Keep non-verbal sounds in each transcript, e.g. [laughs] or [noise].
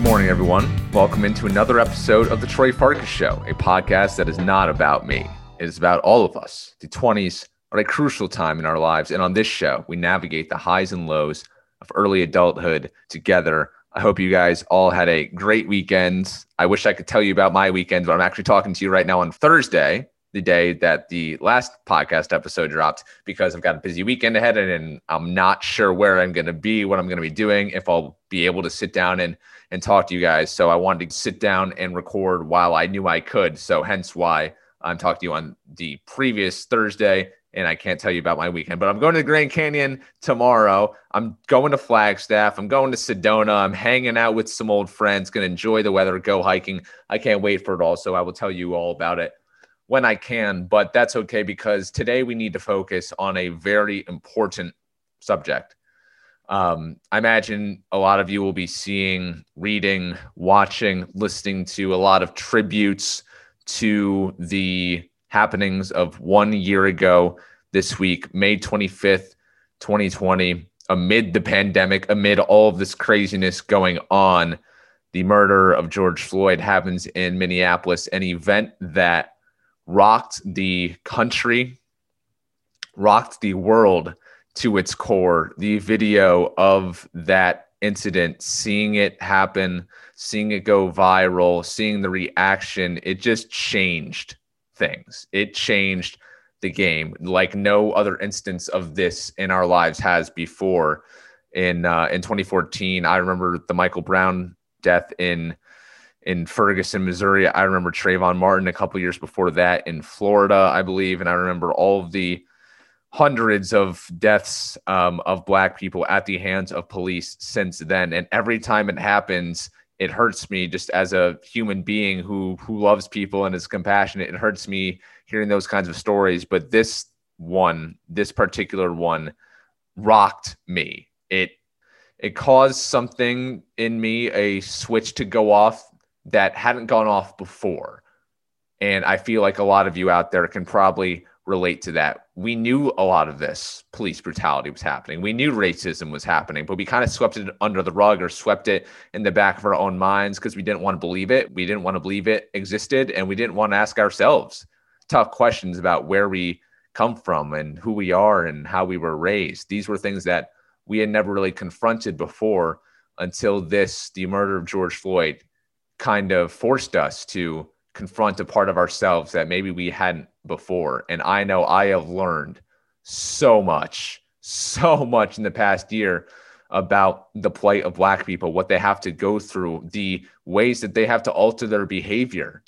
Good morning, everyone. Welcome into another episode of the Troy Farkas Show, a podcast that is not about me. It is about all of us. The 20s are a crucial time in our lives. And on this show, we navigate the highs and lows of early adulthood together. I hope you guys all had a great weekend. I wish I could tell you about my weekend, but I'm actually talking to you right now on Thursday, the day that the last podcast episode dropped, because I've got a busy weekend ahead and I'm not sure where I'm going to be, what I'm going to be doing, if I'll be able to sit down and and talk to you guys. So I wanted to sit down and record while I knew I could. So hence why I'm talking to you on the previous Thursday and I can't tell you about my weekend, but I'm going to the Grand Canyon tomorrow. I'm going to Flagstaff. I'm going to Sedona. I'm hanging out with some old friends, going to enjoy the weather, go hiking. I can't wait for it all. So I will tell you all about it when I can, but that's okay because today we need to focus on a very important subject. Um, I imagine a lot of you will be seeing, reading, watching, listening to a lot of tributes to the happenings of one year ago this week, May 25th, 2020, amid the pandemic, amid all of this craziness going on. The murder of George Floyd happens in Minneapolis, an event that rocked the country, rocked the world to its core. The video of that incident, seeing it happen, seeing it go viral, seeing the reaction, it just changed things. It changed the game like no other instance of this in our lives has before. In uh, in 2014, I remember the Michael Brown death in in Ferguson, Missouri. I remember Trayvon Martin a couple years before that in Florida, I believe, and I remember all of the hundreds of deaths um, of black people at the hands of police since then. And every time it happens it hurts me just as a human being who who loves people and is compassionate. It hurts me hearing those kinds of stories. But this one this particular one rocked me. It it caused something in me a switch to go off that hadn't gone off before. And i feel like a lot of you out there can probably relate to that. We knew a lot of this police brutality was happening. We knew racism was happening, but we kind of swept it under the rug or swept it in the back of our own minds because we didn't want to believe it. We didn't want to believe it existed. And we didn't want to ask ourselves tough questions about where we come from and who we are and how we were raised. These were things that we had never really confronted before until this, the murder of George Floyd, kind of forced us to confront a part of ourselves that maybe we hadn't before. And I know I have learned so much, so [laughs] much in the past year about the plight of Black people, what they have to go through, the ways that they have to alter their behavior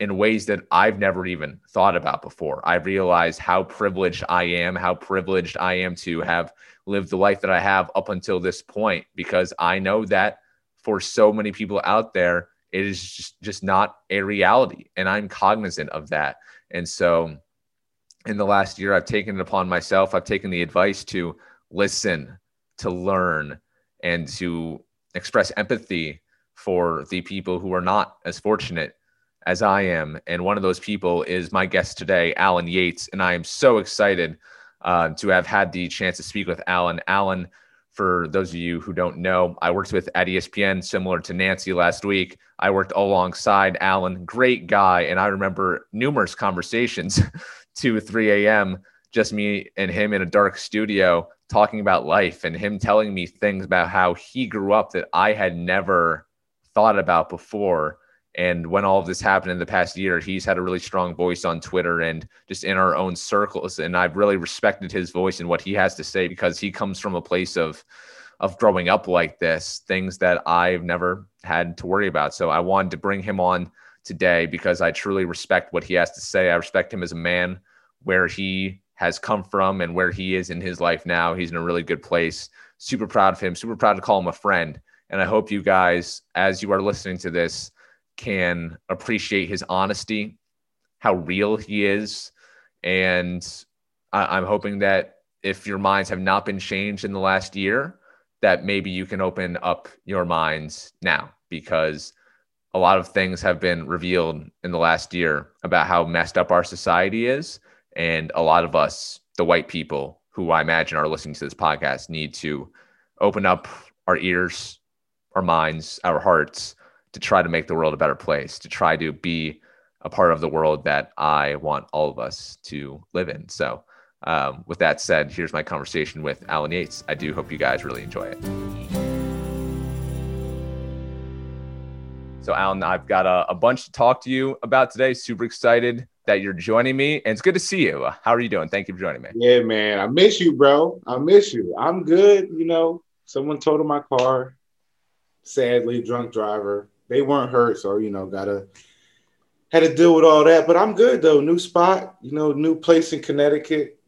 in ways that I've never even thought about before. I realized how privileged I am, how privileged I am to have lived the life that I have up until this point, because I know that for so many people out there, it is just, just not a reality. And I'm cognizant of that. And so in the last year, I've taken it upon myself. I've taken the advice to listen, to learn, and to express empathy for the people who are not as fortunate as I am. And one of those people is my guest today, Alan Yates. And I am so excited uh, to have had the chance to speak with Alan. Alan for those of you who don't know, I worked with at ESPN, similar to Nancy last week. I worked alongside Alan, great guy. And I remember numerous conversations, [laughs] 2, 3 a.m., just me and him in a dark studio talking about life and him telling me things about how he grew up that I had never thought about before. And when all of this happened in the past year, he's had a really strong voice on Twitter and just in our own circles. And I've really respected his voice and what he has to say because he comes from a place of of growing up like this, things that I've never had to worry about. So I wanted to bring him on today because I truly respect what he has to say. I respect him as a man, where he has come from and where he is in his life now. He's in a really good place. Super proud of him, super proud to call him a friend. And I hope you guys, as you are listening to this, can appreciate his honesty, how real he is. And I, am hoping that if your minds have not been changed in the last year, that maybe you can open up your minds now because a lot of things have been revealed in the last year about how messed up our society is. And a lot of us, the white people who I imagine are listening to this podcast, need to open up our ears, our minds, our hearts to try to make the world a better place, to try to be a part of the world that I want all of us to live in. So, um, with that said, here's my conversation with Alan Yates. I do hope you guys really enjoy it. So, Alan, I've got a, a bunch to talk to you about today. Super excited that you're joining me, and it's good to see you. How are you doing? Thank you for joining me. Yeah, man, I miss you, bro. I miss you. I'm good. You know, someone totaled my car. Sadly, drunk driver. They weren't hurt, so you know, gotta had to deal with all that. But I'm good though. New spot, you know, new place in Connecticut.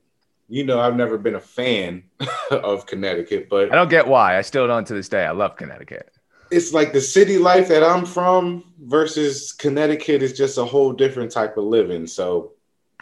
You know, I've never been a fan [laughs] of Connecticut, but I don't get why. I still don't to this day. I love Connecticut. It's like the city life that I'm from versus Connecticut is just a whole different type of living. So,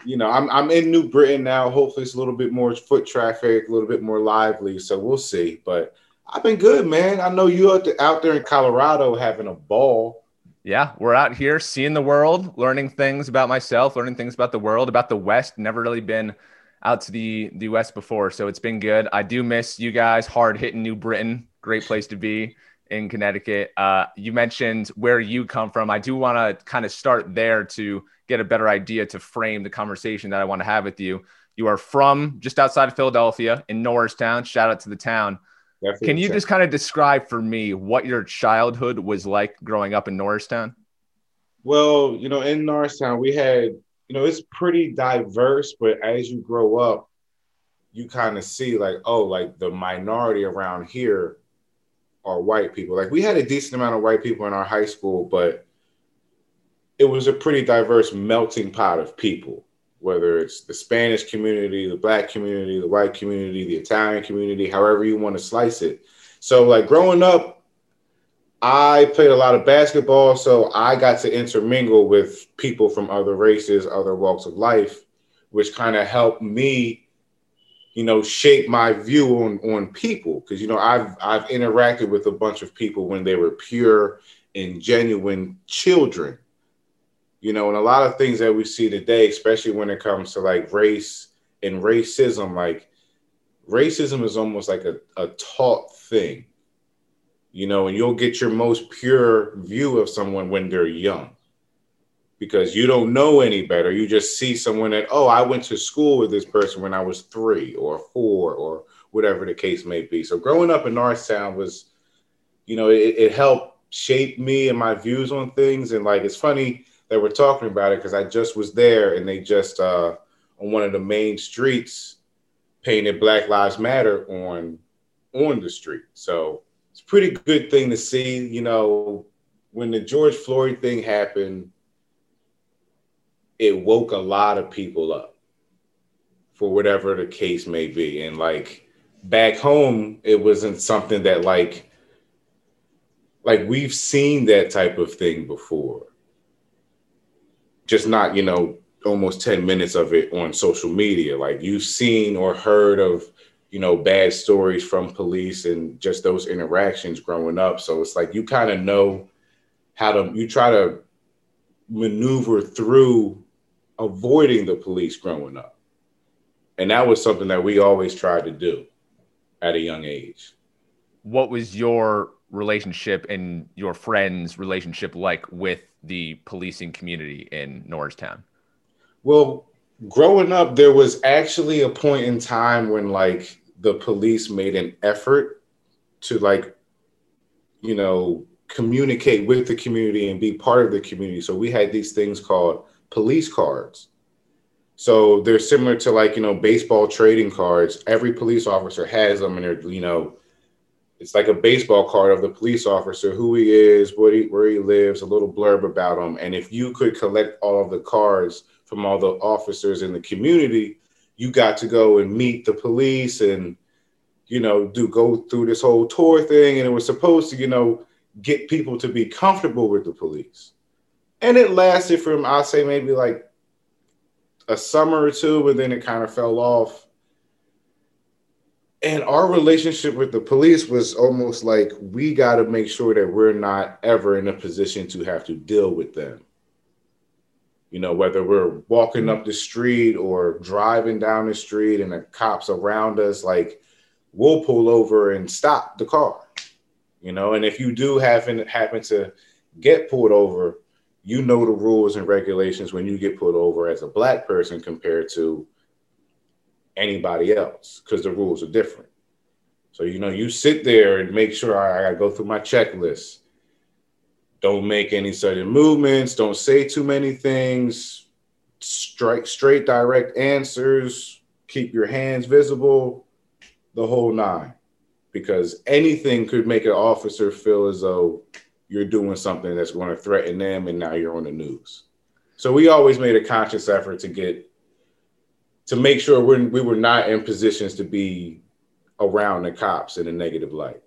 you know, I'm I'm in New Britain now. Hopefully, it's a little bit more foot traffic, a little bit more lively. So we'll see. But I've been good, man. I know you out, out there in Colorado having a ball. Yeah, we're out here seeing the world, learning things about myself, learning things about the world, about the West. Never really been out to the the West before, so it's been good. I do miss you guys. Hard hitting New Britain, great place to be in Connecticut. Uh, you mentioned where you come from. I do want to kind of start there to get a better idea to frame the conversation that I want to have with you. You are from just outside of Philadelphia in Norristown. Shout out to the town. Definitely Can you just kind of describe for me what your childhood was like growing up in Norristown? Well, you know, in Norristown, we had, you know, it's pretty diverse, but as you grow up, you kind of see like, oh, like the minority around here are white people. Like we had a decent amount of white people in our high school, but it was a pretty diverse melting pot of people whether it's the Spanish community, the black community, the white community, the Italian community, however you want to slice it. So, like growing up, I played a lot of basketball, so I got to intermingle with people from other races, other walks of life, which kind of helped me, you know, shape my view on on people. Because you know, I've I've interacted with a bunch of people when they were pure and genuine children you know, and a lot of things that we see today, especially when it comes to like race and racism, like racism is almost like a, a taught thing, you know, and you'll get your most pure view of someone when they're young because you don't know any better. You just see someone that, oh, I went to school with this person when I was three or four or whatever the case may be. So growing up in Norristown was, you know, it, it helped shape me and my views on things. And like, it's funny they were talking about it because I just was there and they just uh, on one of the main streets painted Black Lives Matter on on the street. So it's a pretty good thing to see. You know, when the George Floyd thing happened, it woke a lot of people up for whatever the case may be. And like back home, it wasn't something that like like we've seen that type of thing before just not, you know, almost 10 minutes of it on social media. Like you've seen or heard of, you know, bad stories from police and just those interactions growing up. So it's like you kind of know how to, you try to maneuver through avoiding the police growing up. And that was something that we always tried to do at a young age. What was your relationship and your friends' relationship like with the policing community in Norristown? Well, growing up, there was actually a point in time when like the police made an effort to like, you know, communicate with the community and be part of the community. So we had these things called police cards. So they're similar to like, you know, baseball trading cards. Every police officer has them and they're, you know, it's like a baseball card of the police officer, who he is, what he, where he lives, a little blurb about him. And if you could collect all of the cards from all the officers in the community, you got to go and meet the police and, you know, do go through this whole tour thing. And it was supposed to, you know, get people to be comfortable with the police. And it lasted from, I'd say, maybe like a summer or two, but then it kind of fell off and our relationship with the police was almost like we got to make sure that we're not ever in a position to have to deal with them you know whether we're walking up the street or driving down the street and the cops around us like we'll pull over and stop the car you know. And if you do happen happen to get pulled over, you know the rules and regulations when you get pulled over as a black person compared to anybody else because the rules are different. So you know, you sit there and make sure I, I gotta go through my checklist. Don't make any sudden movements. Don't say too many things. Strike straight, direct answers. Keep your hands visible. The whole nine, because anything could make an officer feel as though you're doing something that's going to threaten them, and now you're on the news. So we always made a conscious effort to get to make sure we're, we were not in positions to be around the cops in a negative light.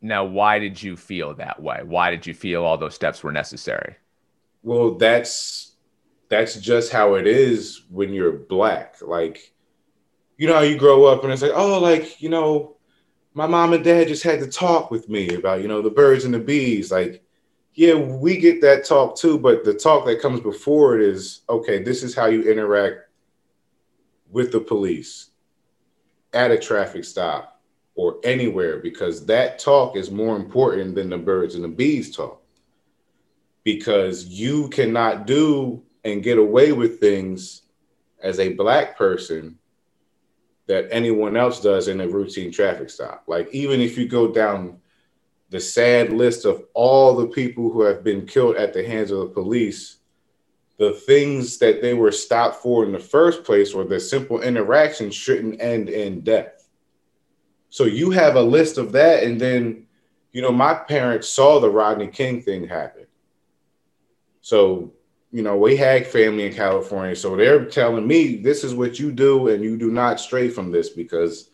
Now, why did you feel that way? Why did you feel all those steps were necessary? Well, that's that's just how it is when you're black. Like, you know how you grow up and it's like, oh, like, you know, my mom and dad just had to talk with me about, you know, the birds and the bees. Like, yeah, we get that talk too, but the talk that comes before it is, okay, this is how you interact with the police at a traffic stop or anywhere because that talk is more important than the birds and the bees talk. Because you cannot do and get away with things as a black person that anyone else does in a routine traffic stop. Like, even if you go down the sad list of all the people who have been killed at the hands of the police, the things that they were stopped for in the first place or the simple interaction shouldn't end in death. So you have a list of that. And then, you know, my parents saw the Rodney King thing happen. So, you know, we had family in California. So they're telling me this is what you do and you do not stray from this because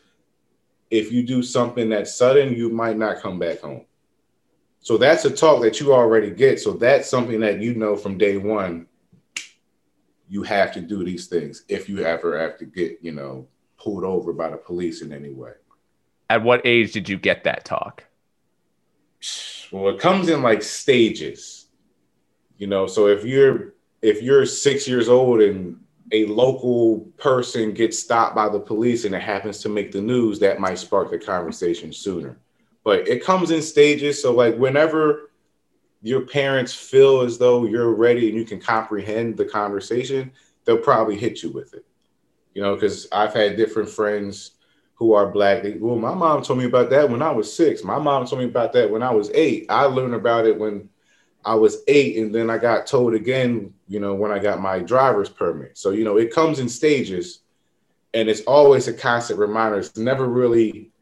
if you do something that's sudden, you might not come back home. So that's a talk that you already get. So that's something that you know from day one you have to do these things if you ever have to get, you know, pulled over by the police in any way. At what age did you get that talk? Well, it comes in like stages. You know, so if you're if you're 6 years old and a local person gets stopped by the police and it happens to make the news, that might spark the conversation sooner. But it comes in stages. So, like, whenever your parents feel as though you're ready and you can comprehend the conversation, they'll probably hit you with it. You know, because I've had different friends who are black. They, well, my mom told me about that when I was six. My mom told me about that when I was eight. I learned about it when I was eight, and then I got told again, you know, when I got my driver's permit. So, you know, it comes in stages and it's always a constant reminder. It's never really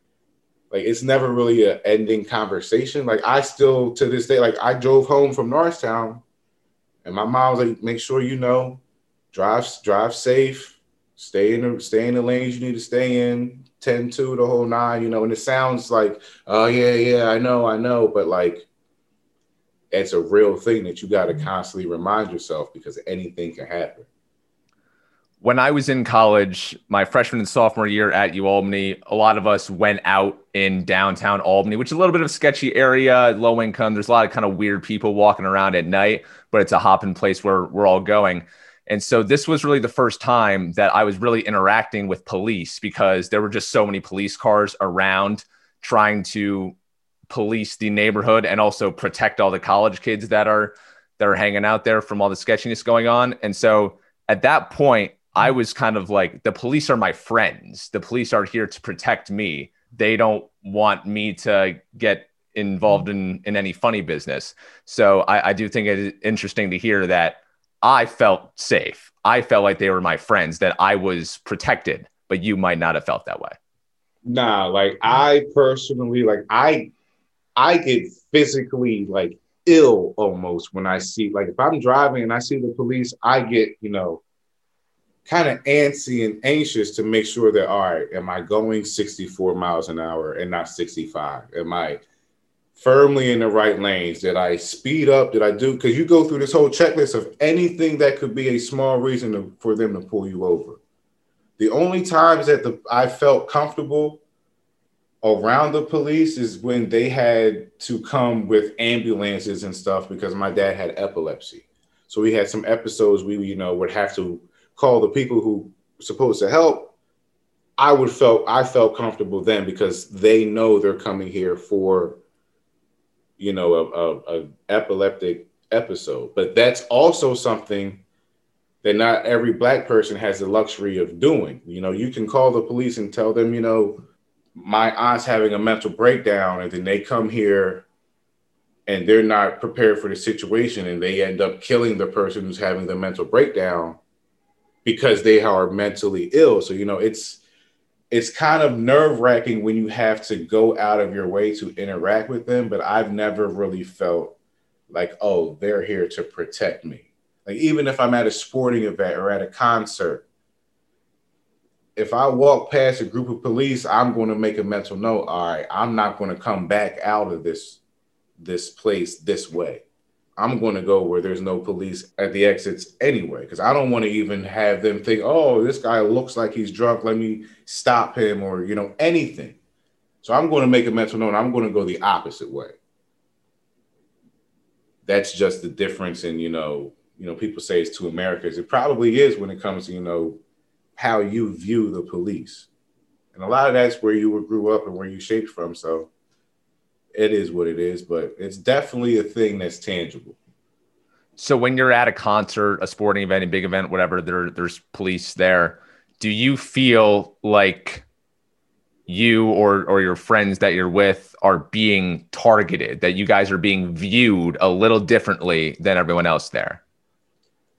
like it's never really an ending conversation. Like I still to this day, like I drove home from Norristown, and my mom was like, "Make sure you know, drive drive safe, stay in the stay in the lanes you need to stay in, tend to the whole nine, you know." And it sounds like, "Oh yeah, yeah, I know, I know," but like it's a real thing that you got to mm-hmm. constantly remind yourself because anything can happen when I was in college, my freshman and sophomore year at UAlbany, a lot of us went out in downtown Albany, which is a little bit of a sketchy area, low income. There's a lot of kind of weird people walking around at night, but it's a hopping place where we're all going. And so this was really the first time that I was really interacting with police because there were just so many police cars around trying to police the neighborhood and also protect all the college kids that are that are hanging out there from all the sketchiness going on. And so at that point, I mm. was kind of like, the police are my friends. The police are here to protect me. They don't want me to get involved mm. in, in any funny business. So I, I do think it is interesting to hear that I felt safe. I felt like they were my friends, that I was protected, but you might not have felt that way. Nah, like I personally, like I, I get physically like ill almost when I see, like if I'm driving and I see the police, I get, you know, kind of antsy and anxious to make sure that all right, am I going 64 miles an hour and not 65? Am I firmly in the right lanes? Did I speed up? Did I do? Because you go through this whole checklist of anything that could be a small reason to, for them to pull you over. The only times that the I felt comfortable around the police is when they had to come with ambulances and stuff because my dad had epilepsy. So we had some episodes we, you know, would have to call the people who supposed to help, I would felt I felt comfortable then because they know they're coming here for you know, a, a, a epileptic episode. But that's also something that not every black person has the luxury of doing. You know, you can call the police and tell them, you know, my aunt's having a mental breakdown, and then they come here and they're not prepared for the situation and they end up killing the person who's having the mental breakdown because they are mentally ill. So, you know, it's it's kind of nerve-wracking when you have to go out of your way to interact with them, but I've never really felt like, oh, they're here to protect me. Like even if I'm at a sporting event or at a concert, if I walk past a group of police, I'm going to make a mental note. All right, I'm not going to come back out of this this place this way. I'm going to go where there's no police at the exits anyway, because I don't want to even have them think, oh, this guy looks like he's drunk. Let me stop him or, you know, anything. So I'm going to make a mental note. I'm going to go the opposite way. That's just the difference in, you know, you know, people say it's two Americas. It probably is when it comes to, you know, how you view the police. And a lot of that's where you grew up and where you shaped from. So it is what it is, but it's definitely a thing that's tangible. So when you're at a concert, a sporting event, a big event, whatever, there there's police there. Do you feel like you or or your friends that you're with are being targeted, that you guys are being viewed a little differently than everyone else there?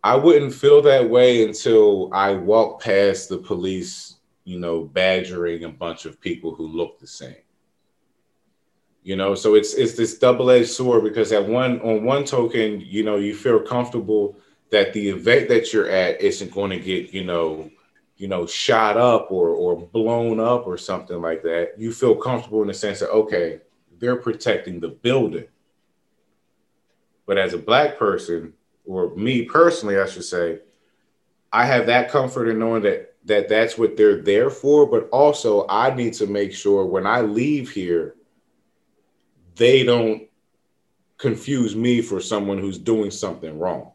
I wouldn't feel that way until I walk past the police, you know, badgering a bunch of people who look the same. You know, so it's it's this double-edged sword because at one on one token, you know, you feel comfortable that the event that you're at isn't going to get, you know, you know, shot up or or blown up or something like that. You feel comfortable in the sense that okay, they're protecting the building. But as a black person, or me personally, I should say, I have that comfort in knowing that that that's what they're there for. But also, I need to make sure when I leave here, they don't confuse me for someone who's doing something wrong.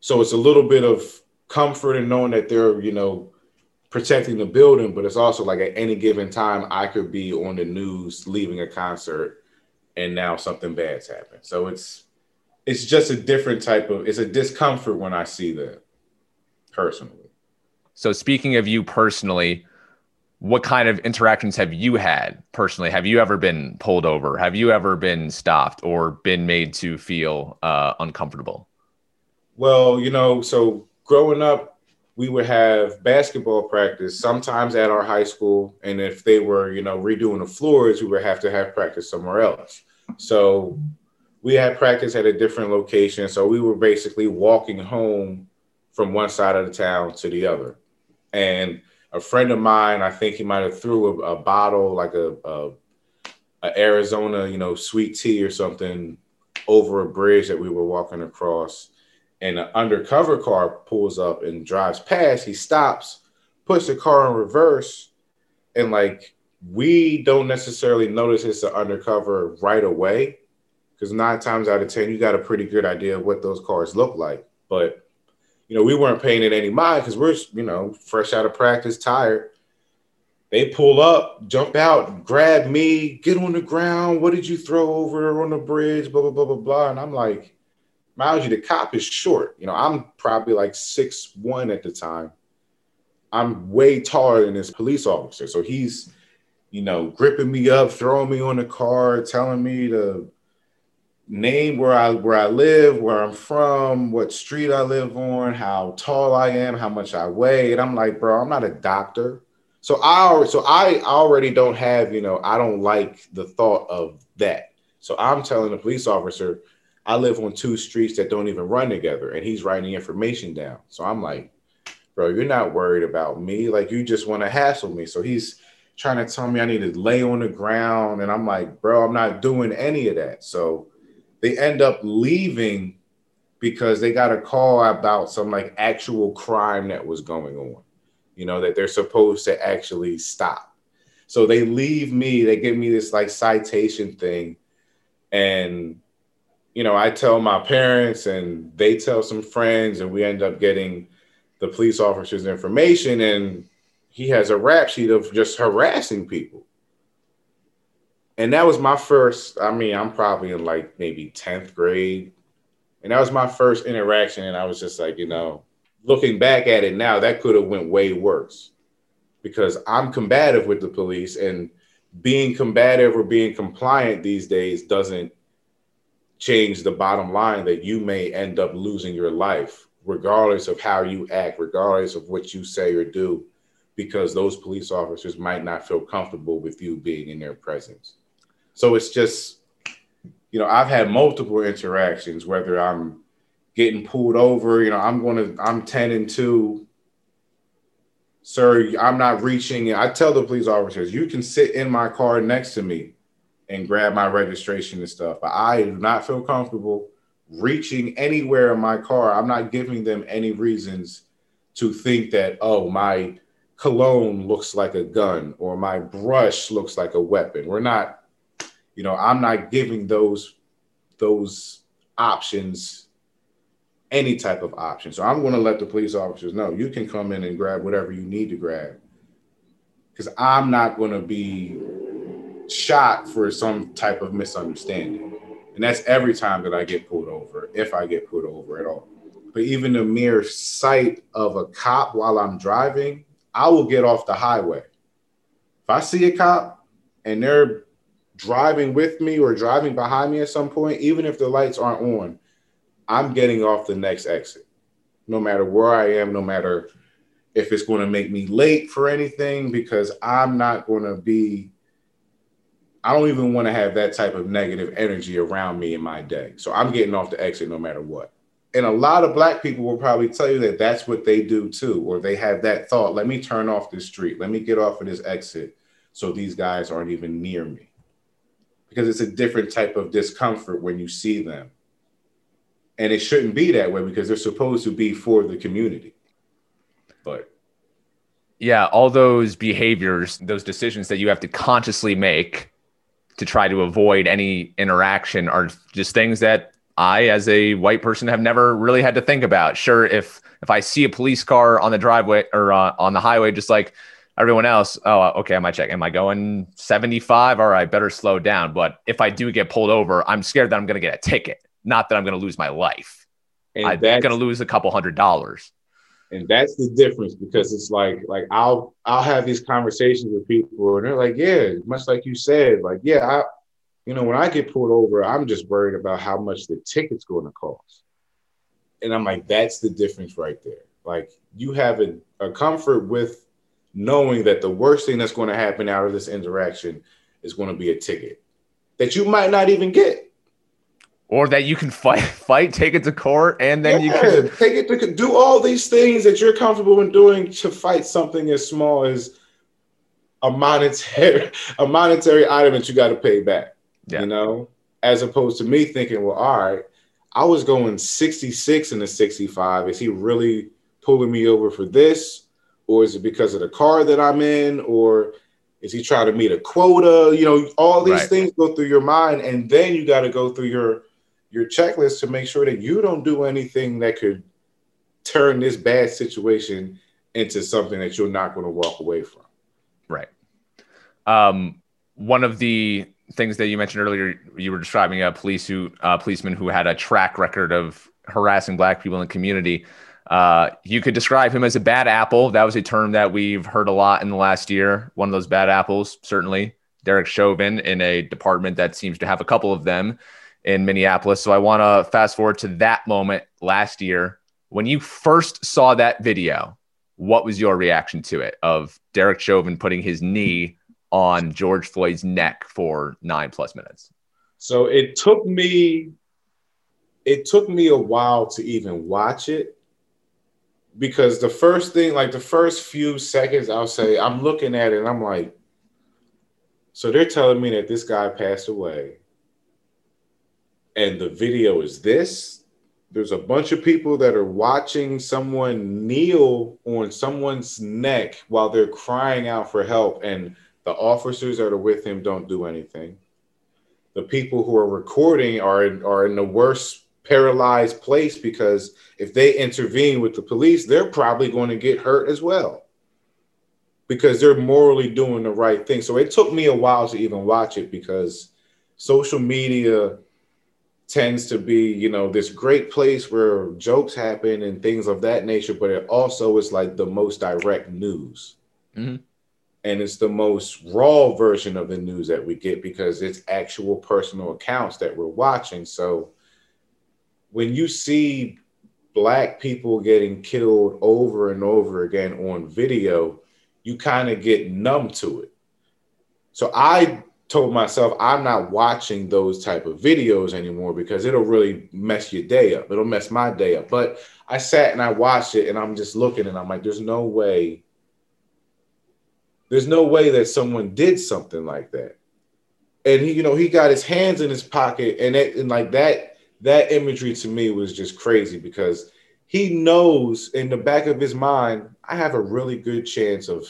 So it's a little bit of comfort in knowing that they're, you know, protecting the building, but it's also like at any given time I could be on the news leaving a concert and now something bad's happened. So it's it's just a different type of it's a discomfort when I see that personally. So speaking of you personally, what kind of interactions have you had personally? Have you ever been pulled over? Have you ever been stopped or been made to feel uh, uncomfortable? Well, you know, so growing up, we would have basketball practice sometimes at our high school, and if they were, you know, redoing the floors, we would have to have practice somewhere else. So we had practice at a different location. So we were basically walking home from one side of the town to the other. And a friend of mine, I think he might have threw a, a bottle, like a, a, a, Arizona, you know, sweet tea or something over a bridge that we were walking across. And an undercover car pulls up and drives past. He stops, puts the car in reverse, and like we don't necessarily notice it's an undercover right away because nine times out of ten you got a pretty good idea of what those cars look like. But you know, we weren't paying it any mind because we're you know fresh out of practice, tired. They pull up, jump out, grab me, get on the ground. What did you throw over on the bridge? Blah blah blah blah blah. And I'm like, mind you, the cop is short. You know, I'm probably like six one at the time. I'm way taller than this police officer, so he's you know gripping me up, throwing me on the car, telling me to name where I where I live, where I'm from, what street I live on, how tall I am, how much I weigh. And I'm like, bro, I'm not a doctor. So I so I already don't have, you know, I don't like the thought of that. So I'm telling the police officer, I live on two streets that don't even run together, and he's writing information down. So I'm like, bro, you're not worried about me. Like you just want to hassle me. So he's trying to tell me I need to lay on the ground. And I'm like, bro, I'm not doing any of that. So they end up leaving because they got a call about some like actual crime that was going on, you know, that they're supposed to actually stop. So they leave me, they give me this like citation thing. And, you know, I tell my parents and they tell some friends, and we end up getting the police officer's information. And he has a rap sheet of just harassing people and that was my first. I mean, I'm probably in like maybe tenth grade, and that was my first interaction. And I was just like, you know, looking back at it now, that could have went way worse because I'm combative with the police, and being combative or being compliant these days doesn't change the bottom line that you may end up losing your life, regardless of how you act, regardless of what you say or do, because those police officers might not feel comfortable with you being in their presence. So it's just, you know, I've had multiple interactions, whether I'm getting pulled over, you know, I'm going to, I'm 10 and 2. Sir, I'm not reaching. I tell the police officers, you can sit in my car next to me and grab my registration and stuff. But I do not feel comfortable reaching anywhere in my car. I'm not giving them any reasons to think that, oh, my cologne looks like a gun or my brush looks like a weapon. We're not, you know, I'm not giving those those options any type of option. So I'm going to let the police officers know you can come in and grab whatever you need to grab. Because I'm not going to be shot for some type of misunderstanding. And that's every time that I get pulled over, if I get pulled over at all. But even the mere sight of a cop while I'm driving, I will get off the highway. If I see a cop and they're driving with me or driving behind me at some point, even if the lights aren't on, I'm getting off the next exit, no matter where I am, no matter if it's going to make me late for anything, because I'm not going to be I don't even want to have that type of negative energy around me in my day. So I'm getting off the exit no matter what. And a lot of black people will probably tell you that that's what they do too, or they have that thought let me turn off this street, let me get off of this exit so these guys aren't even near me. Because it's a different type of discomfort when you see them. And it shouldn't be that way because they're supposed to be for the community. But yeah, all those behaviors, those decisions that you have to consciously make to try to avoid any interaction are just things that I, as a white person, have never really had to think about. Sure, if if I see a police car on the driveway or uh, on the highway, just like everyone else, oh, uh, okay, I might check. Am I going 75? All right, better slow down. But if I do get pulled over, I'm scared that I'm going to get a ticket, not that I'm going to lose my life. And I'm going to lose a couple hundred dollars and that's the difference because it's like like I'll I'll have these conversations with people and they're like, yeah, much like you said, like yeah, I you know when I get pulled over, I'm just worried about how much the ticket's going to cost, and I'm like, that's the difference right there. Like you have a, a comfort with knowing that the worst thing that's going to happen out of this interaction is going to be a ticket that you might not even get or that you can fight, [laughs] fight, take it to court, and then yeah, you can take it to do all these things that you're comfortable in doing to fight something as small as a monetary [laughs] a monetary item that you got to pay back. Yeah. You know, as opposed to me thinking, well, all right, I was going 66 in the 65. Is he really pulling me over for this, or is it because of the car that I'm in, or is he trying to meet a quota? You know, all these right. things go through your mind, and then you got to go through your your checklist to make sure that you don't do anything that could turn this bad situation into something that you're not going to walk away from. Right. Um, one of the things that you mentioned earlier, you were describing a police who, uh, policeman who had a track record of harassing black people in the community. Uh, you could describe him as a bad apple. That was a term that we've heard a lot in the last year. One of those bad apples, certainly. Derek Chauvin in a department that seems to have a couple of them in Minneapolis. So I want to fast forward to that moment last year. When you first saw that video, what was your reaction to it of Derek Chauvin putting his knee on George Floyd's neck for nine plus minutes? So it took me it took me a while to even watch it because the first thing, like the first few seconds, I'll say, I'm looking at it and I'm like, so they're telling me that this guy passed away. And the video is this. There's a bunch of people that are watching someone kneel on someone's neck while they're crying out for help. And the officers that are with him don't do anything. The people who are recording are in, are in the worst paralyzed place because if they intervene with the police they're probably going to get hurt as well because they're morally doing the right thing. So it took me a while to even watch it because social media tends to be, you know, this great place where jokes happen and things of that nature, but it also is like the most direct news. Mm-hmm. And it's the most raw version of the news that we get because it's actual personal accounts that we're watching. So when you see black people getting killed over and over again on video, you kind of get numb to it. So I told myself I'm not watching those type of videos anymore because it'll really mess your day up. It'll mess my day up. But I sat and I watched it and I'm just looking and I'm like, there's no way. There's no way that someone did something like that. And he, you know, he got his hands in his pocket and it, and like that, that imagery to me was just crazy because he knows in the back of his mind, I have a really good chance of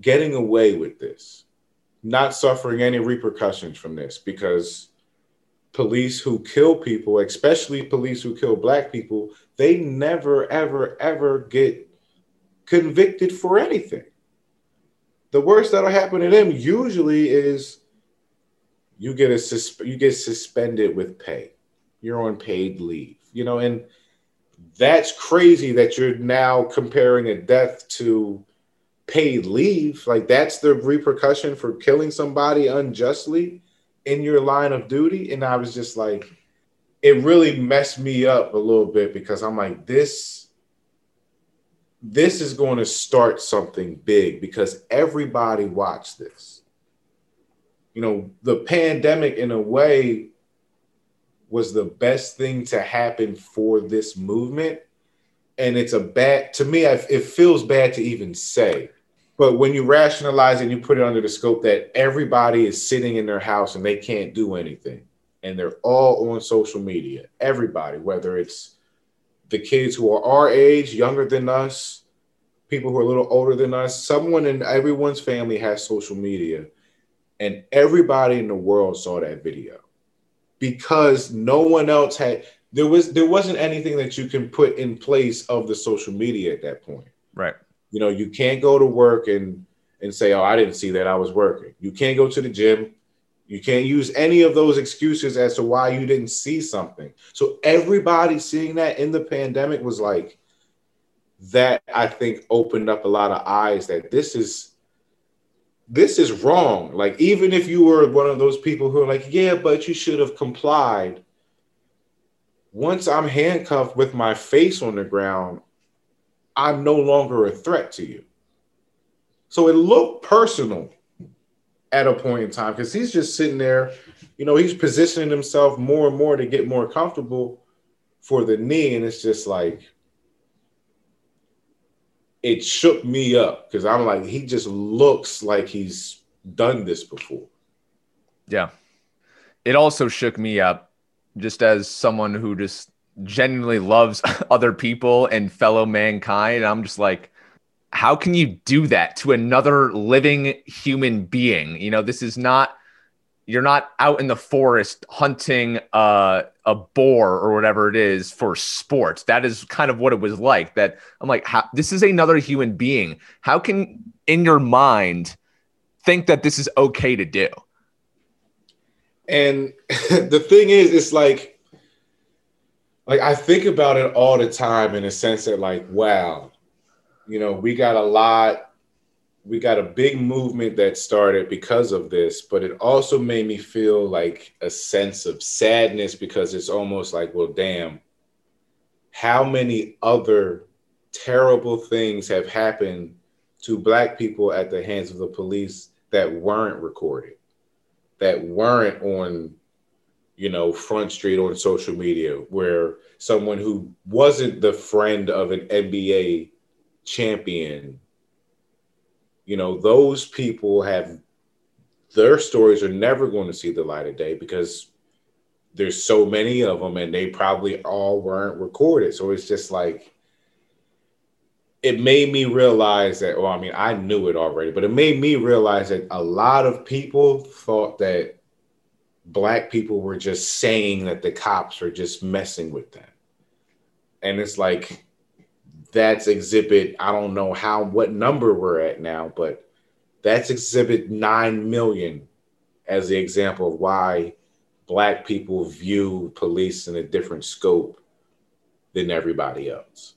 getting away with this not suffering any repercussions from this because police who kill people, especially police who kill black people, they never, ever, ever get convicted for anything. The worst that'll happen to them usually is you get a sus- you get suspended with pay. You're on paid leave, you know, and that's crazy that you're now comparing a death to paid leave. Like that's the repercussion for killing somebody unjustly in your line of duty. And I was just like, it really messed me up a little bit because I'm like, this, this is going to start something big because everybody watched this. You know, the pandemic in a way was the best thing to happen for this movement and it's a bad to me it feels bad to even say but when you rationalize and you put it under the scope that everybody is sitting in their house and they can't do anything, and they're all on social media, everybody, whether it's the kids who are our age, younger than us, people who are a little older than us, someone in everyone's family has social media. And everybody in the world saw that video because no one else had there was there wasn't anything that you can put in place of the social media at that point. Right. You know, you can't go to work and and say, "Oh, I didn't see that. I was working." You can't go to the gym. You can't use any of those excuses as to why you didn't see something. So everybody seeing that in the pandemic was like that I think opened up a lot of eyes that this is this is wrong. Like even if you were one of those people who are like, "Yeah, but you should have complied." Once I'm handcuffed with my face on the ground, I'm no longer a threat to you. So it looked personal at a point in time because he's just sitting there, you know, he's positioning himself more and more to get more comfortable for the knee. And it's just like, it shook me up because I'm like, he just looks like he's done this before. Yeah. It also shook me up just as someone who just genuinely loves [laughs] other people and fellow mankind. I'm just like, how can you do that to another living human being? You know, this is not you're not out in the forest hunting uh, a boar or whatever it is for sports. That is kind of what it was like. That I'm like, how, this is another human being. How can in your mind think that this is okay to do? And [laughs] the thing is, it's like like I think about it all the time in a sense that like, wow, you know, we got a lot, we got a big movement that started because of this, but it also made me feel like a sense of sadness because it's almost like, well, damn, how many other terrible things have happened to black people at the hands of the police that weren't recorded, that weren't on you know, Front Street on social media, where someone who wasn't the friend of an NBA champion, you know, those people have their stories are never going to see the light of day because there's so many of them and they probably all weren't recorded. So it's just like, it made me realize that, well, I mean, I knew it already, but it made me realize that a lot of people thought that black people were just saying that the cops are just messing with them. And it's like that's exhibit, I don't know how, what number we're at now, but that's exhibit 9 million as the example of why black people view police in a different scope than everybody else.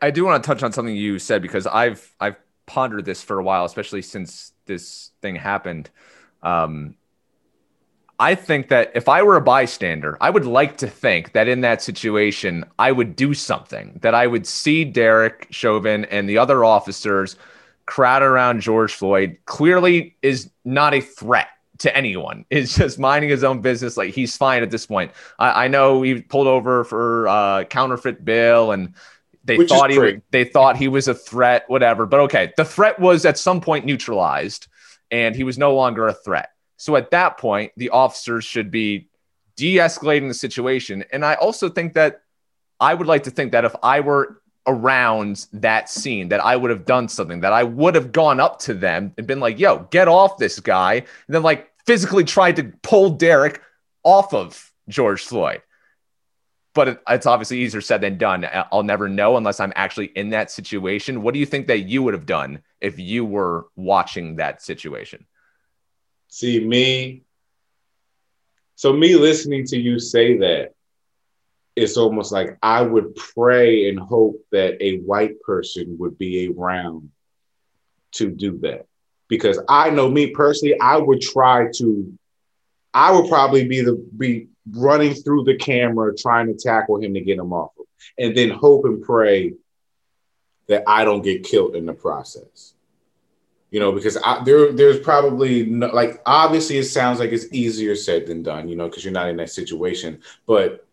I do want to touch on something you said because I've I've pondered this for a while, especially since this thing happened. Um, I think that if I were a bystander, I would like to think that in that situation, I would do something, that I would see Derek Chauvin and the other officers crowd around George Floyd, clearly is not a threat to anyone. [laughs] Is just minding his own business. Like he's fine at this point. I, I know he pulled over for uh, counterfeit bill and they Which thought he was, they thought he was a threat, whatever. But okay, the threat was at some point neutralized and he was no longer a threat. So at that point, the officers should be de-escalating the situation. And I also think that I would like to think that if I were around that scene, that I would have done something, that I would have gone up to them and been like, yo, get off this guy. And then like physically tried to pull Derek off of George Floyd. But it's obviously easier said than done. I'll never know unless I'm actually in that situation. What do you think that you would have done if you were watching that situation? See, me, so me listening to you say that, it's almost like I would pray and hope that a white person would be around to do that. Because I know me personally, I would try to, I would probably be the be running through the camera trying to tackle him to get him off of, and then hope and pray that I don't get killed in the process you know, because I, there there's probably no, like obviously it sounds like it's easier said than done, you know, because you're not in that situation. But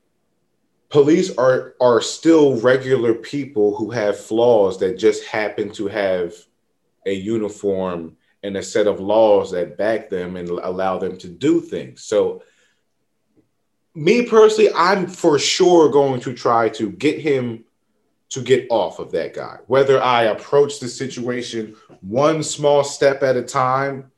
police are are still regular people who have flaws that just happen to have a uniform and a set of laws that back them and allow them to do things. So me personally, I'm for sure going to try to get him to get off of that guy. Whether I approach the situation one small step at a time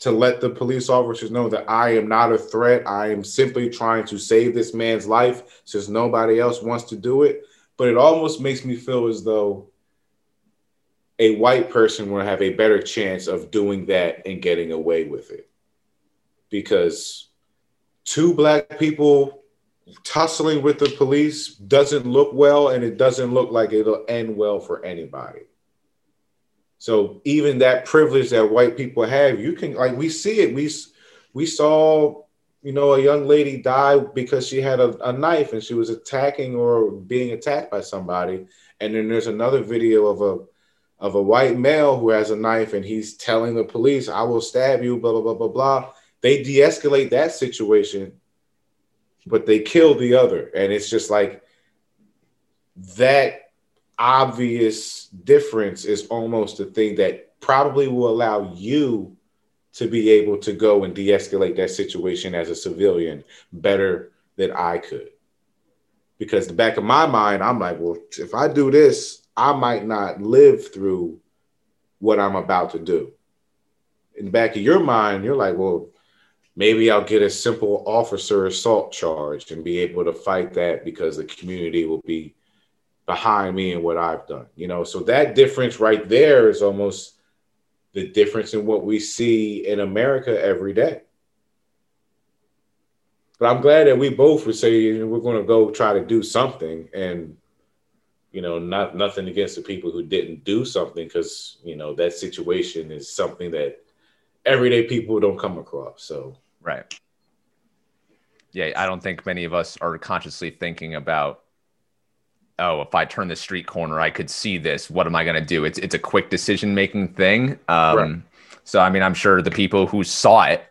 to let the police officers know that I am not a threat. I am simply trying to save this man's life since nobody else wants to do it. But it almost makes me feel as though a white person will have a better chance of doing that and getting away with it. Because two black people tussling with the police doesn't look well and it doesn't look like it'll end well for anybody. So even that privilege that white people have, you can like we see it. We we saw you know a young lady die because she had a, a knife and she was attacking or being attacked by somebody. And then there's another video of a of a white male who has a knife and he's telling the police, "I will stab you." Blah blah blah blah blah. They de-escalate that situation but they kill the other. And it's just like that obvious difference is almost the thing that probably will allow you to be able to go and de-escalate that situation as a civilian better than I could. Because the back of my mind, I'm like, well, if I do this, I might not live through what I'm about to do. In the back of your mind, you're like, well, maybe I'll get a simple officer assault charge and be able to fight that because the community will be behind me and what I've done. You know, so that difference right there is almost the difference in what we see in America every day. But I'm glad that we both would say we're going to go try to do something and you know not nothing against the people who didn't do something because you know that situation is something that everyday people don't come across so Right. Yeah, I don't think many of us are consciously thinking about, oh, if I turn the street corner, I could see this. What am I going to do? It's it's a quick decision making thing. Um, right. So I mean, I'm sure the people who saw it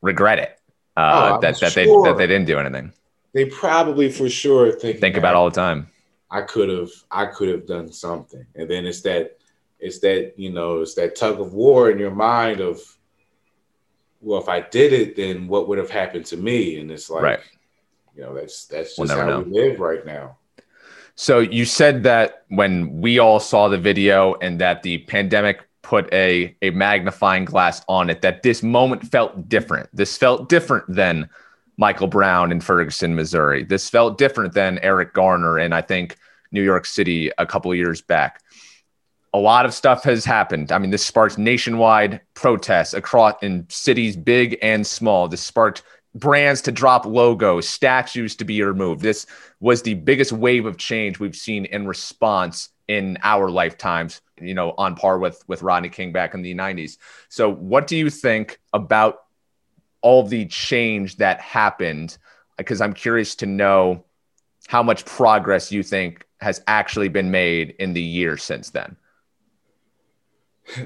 regret it. Uh, oh, that that sure. they that they didn't do anything. They probably for sure think think about all the time. I could have I could have done something, and then it's that it's that you know it's that tug of war in your mind of well, if I did it, then what would have happened to me? And it's like, right. you know, that's that's just we'll how know. we live right now. So you said that when we all saw the video and that the pandemic put a a magnifying glass on it, that this moment felt different. This felt different than Michael Brown in Ferguson, Missouri. This felt different than Eric Garner and I think New York City a couple of years back. A lot of stuff has happened. I mean, this sparked nationwide protests across in cities big and small. This sparked brands to drop logos, statues to be removed. This was the biggest wave of change we've seen in response in our lifetimes, you know, on par with with Rodney King back in the 90s. So what do you think about all the change that happened? Because I'm curious to know how much progress you think has actually been made in the year since then.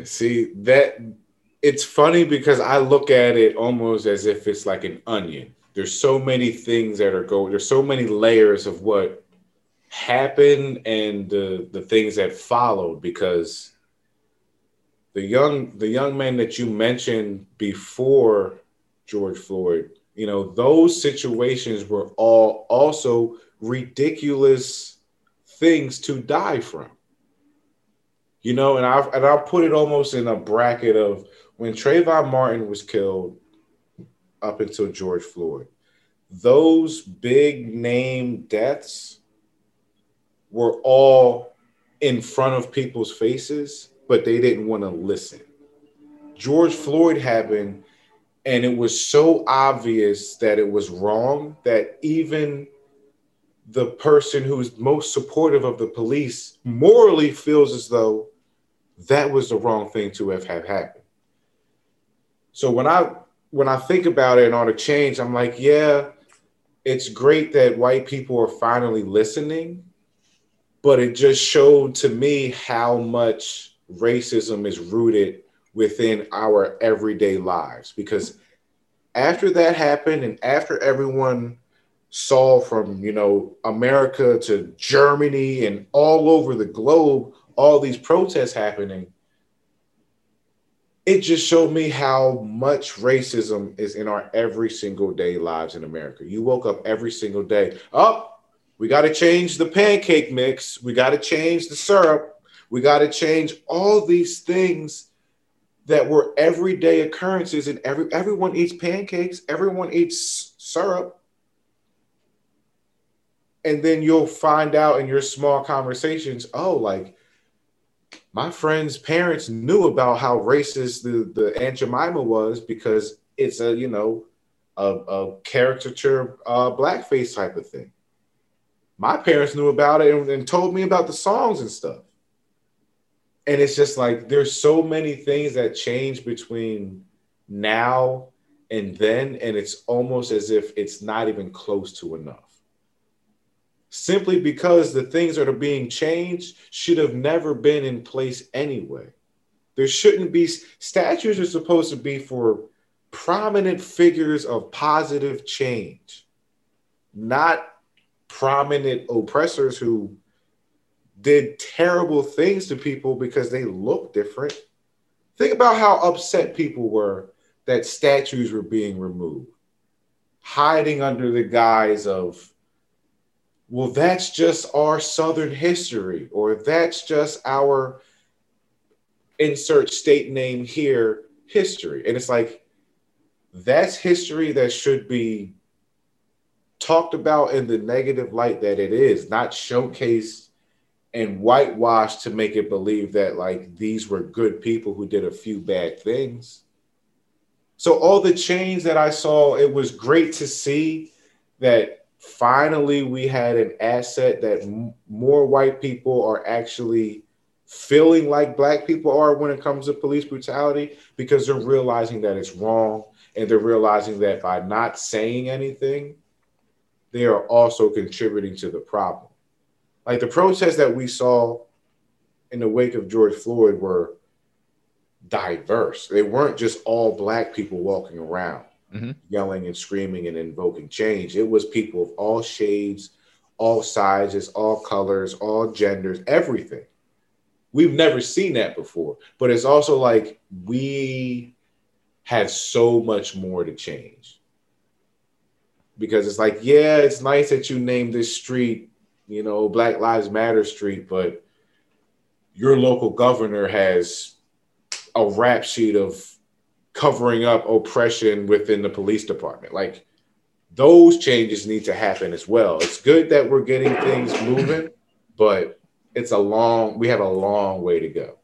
See, that it's funny because I look at it almost as if it's like an onion. There's so many things that are going, there's so many layers of what happened and the the things that followed because the young the young men that you mentioned before George Floyd, you know, those situations were all also ridiculous things to die from. You know, and I and I'll put it almost in a bracket of when Trayvon Martin was killed up until George Floyd. Those big name deaths were all in front of people's faces, but they didn't want to listen. George Floyd happened, and it was so obvious that it was wrong that even the person who's most supportive of the police morally feels as though that was the wrong thing to have, have happened. So when I when I think about it and all the change, I'm like, yeah, it's great that white people are finally listening but it just showed to me how much racism is rooted within our everyday lives because after that happened and after everyone saw from you know america to germany and all over the globe all these protests happening it just showed me how much racism is in our every single day lives in america you woke up every single day oh, we got to change the pancake mix. We got to change the syrup. We got to change all these things that were everyday occurrences. And every everyone eats pancakes. Everyone eats syrup. And then you'll find out in your small conversations, oh, like my friend's parents knew about how racist the, the Aunt Jemima was because it's a, you know, a, a caricature uh, blackface type of thing my parents knew about it and, and told me about the songs and stuff. And it's just like there's so many things that change between now and then, and it's almost as if it's not even close to enough. Simply because the things that are being changed should have never been in place anyway. There shouldn't be statues are supposed to be for prominent figures of positive change, not prominent oppressors who did terrible things to people because they look different. Think about how upset people were that statues were being removed, hiding under the guise of, well, that's just our Southern history, or that's just our insert state name here history. And it's like, that's history that should be talked about in the negative light that it is, not showcased and whitewashed to make it believe that like these were good people who did a few bad things. So all the change that I saw, it was great to see that finally we had an asset that m- more white people are actually feeling like black people are when it comes to police brutality because they're realizing that it's wrong and they're realizing that by not saying anything they are also contributing to the problem. Like the protests that we saw in the wake of George Floyd were diverse. They weren't just all black people walking around mm-hmm. yelling and screaming and invoking change. It was people of all shades, all sizes, all colors, all genders, everything. We've never seen that before. But it's also like we have so much more to change because it's like, yeah, it's nice that you named this street, you know, Black Lives Matter Street, but your local governor has a rap sheet of covering up oppression within the police department. Like those changes need to happen as well. It's good that we're getting things moving, but it's a long. We have a long way to go.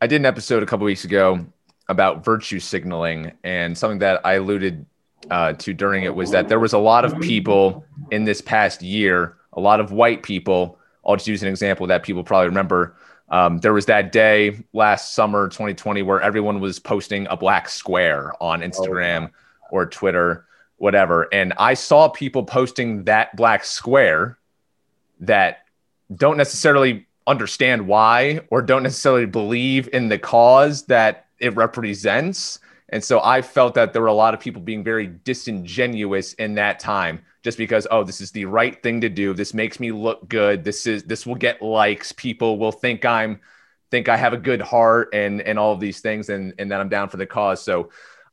I did an episode a couple weeks ago about virtue signaling, and something that I alluded uh, to during it was that there was a lot of people in this past year, a lot of white people. I'll just use an example that people probably remember. Um, there was that day last summer, 2020, where everyone was posting a black square on Instagram oh, or Twitter, whatever. And I saw people posting that black square that don't necessarily understand why or don't necessarily believe in the cause that it represents. And so I felt that there were a lot of people being very disingenuous in that time just because oh this is the right thing to do. This makes me look good. This is this will get likes. People will think i'm think i have a good heart and and all of these things and and that i'm down for the cause. So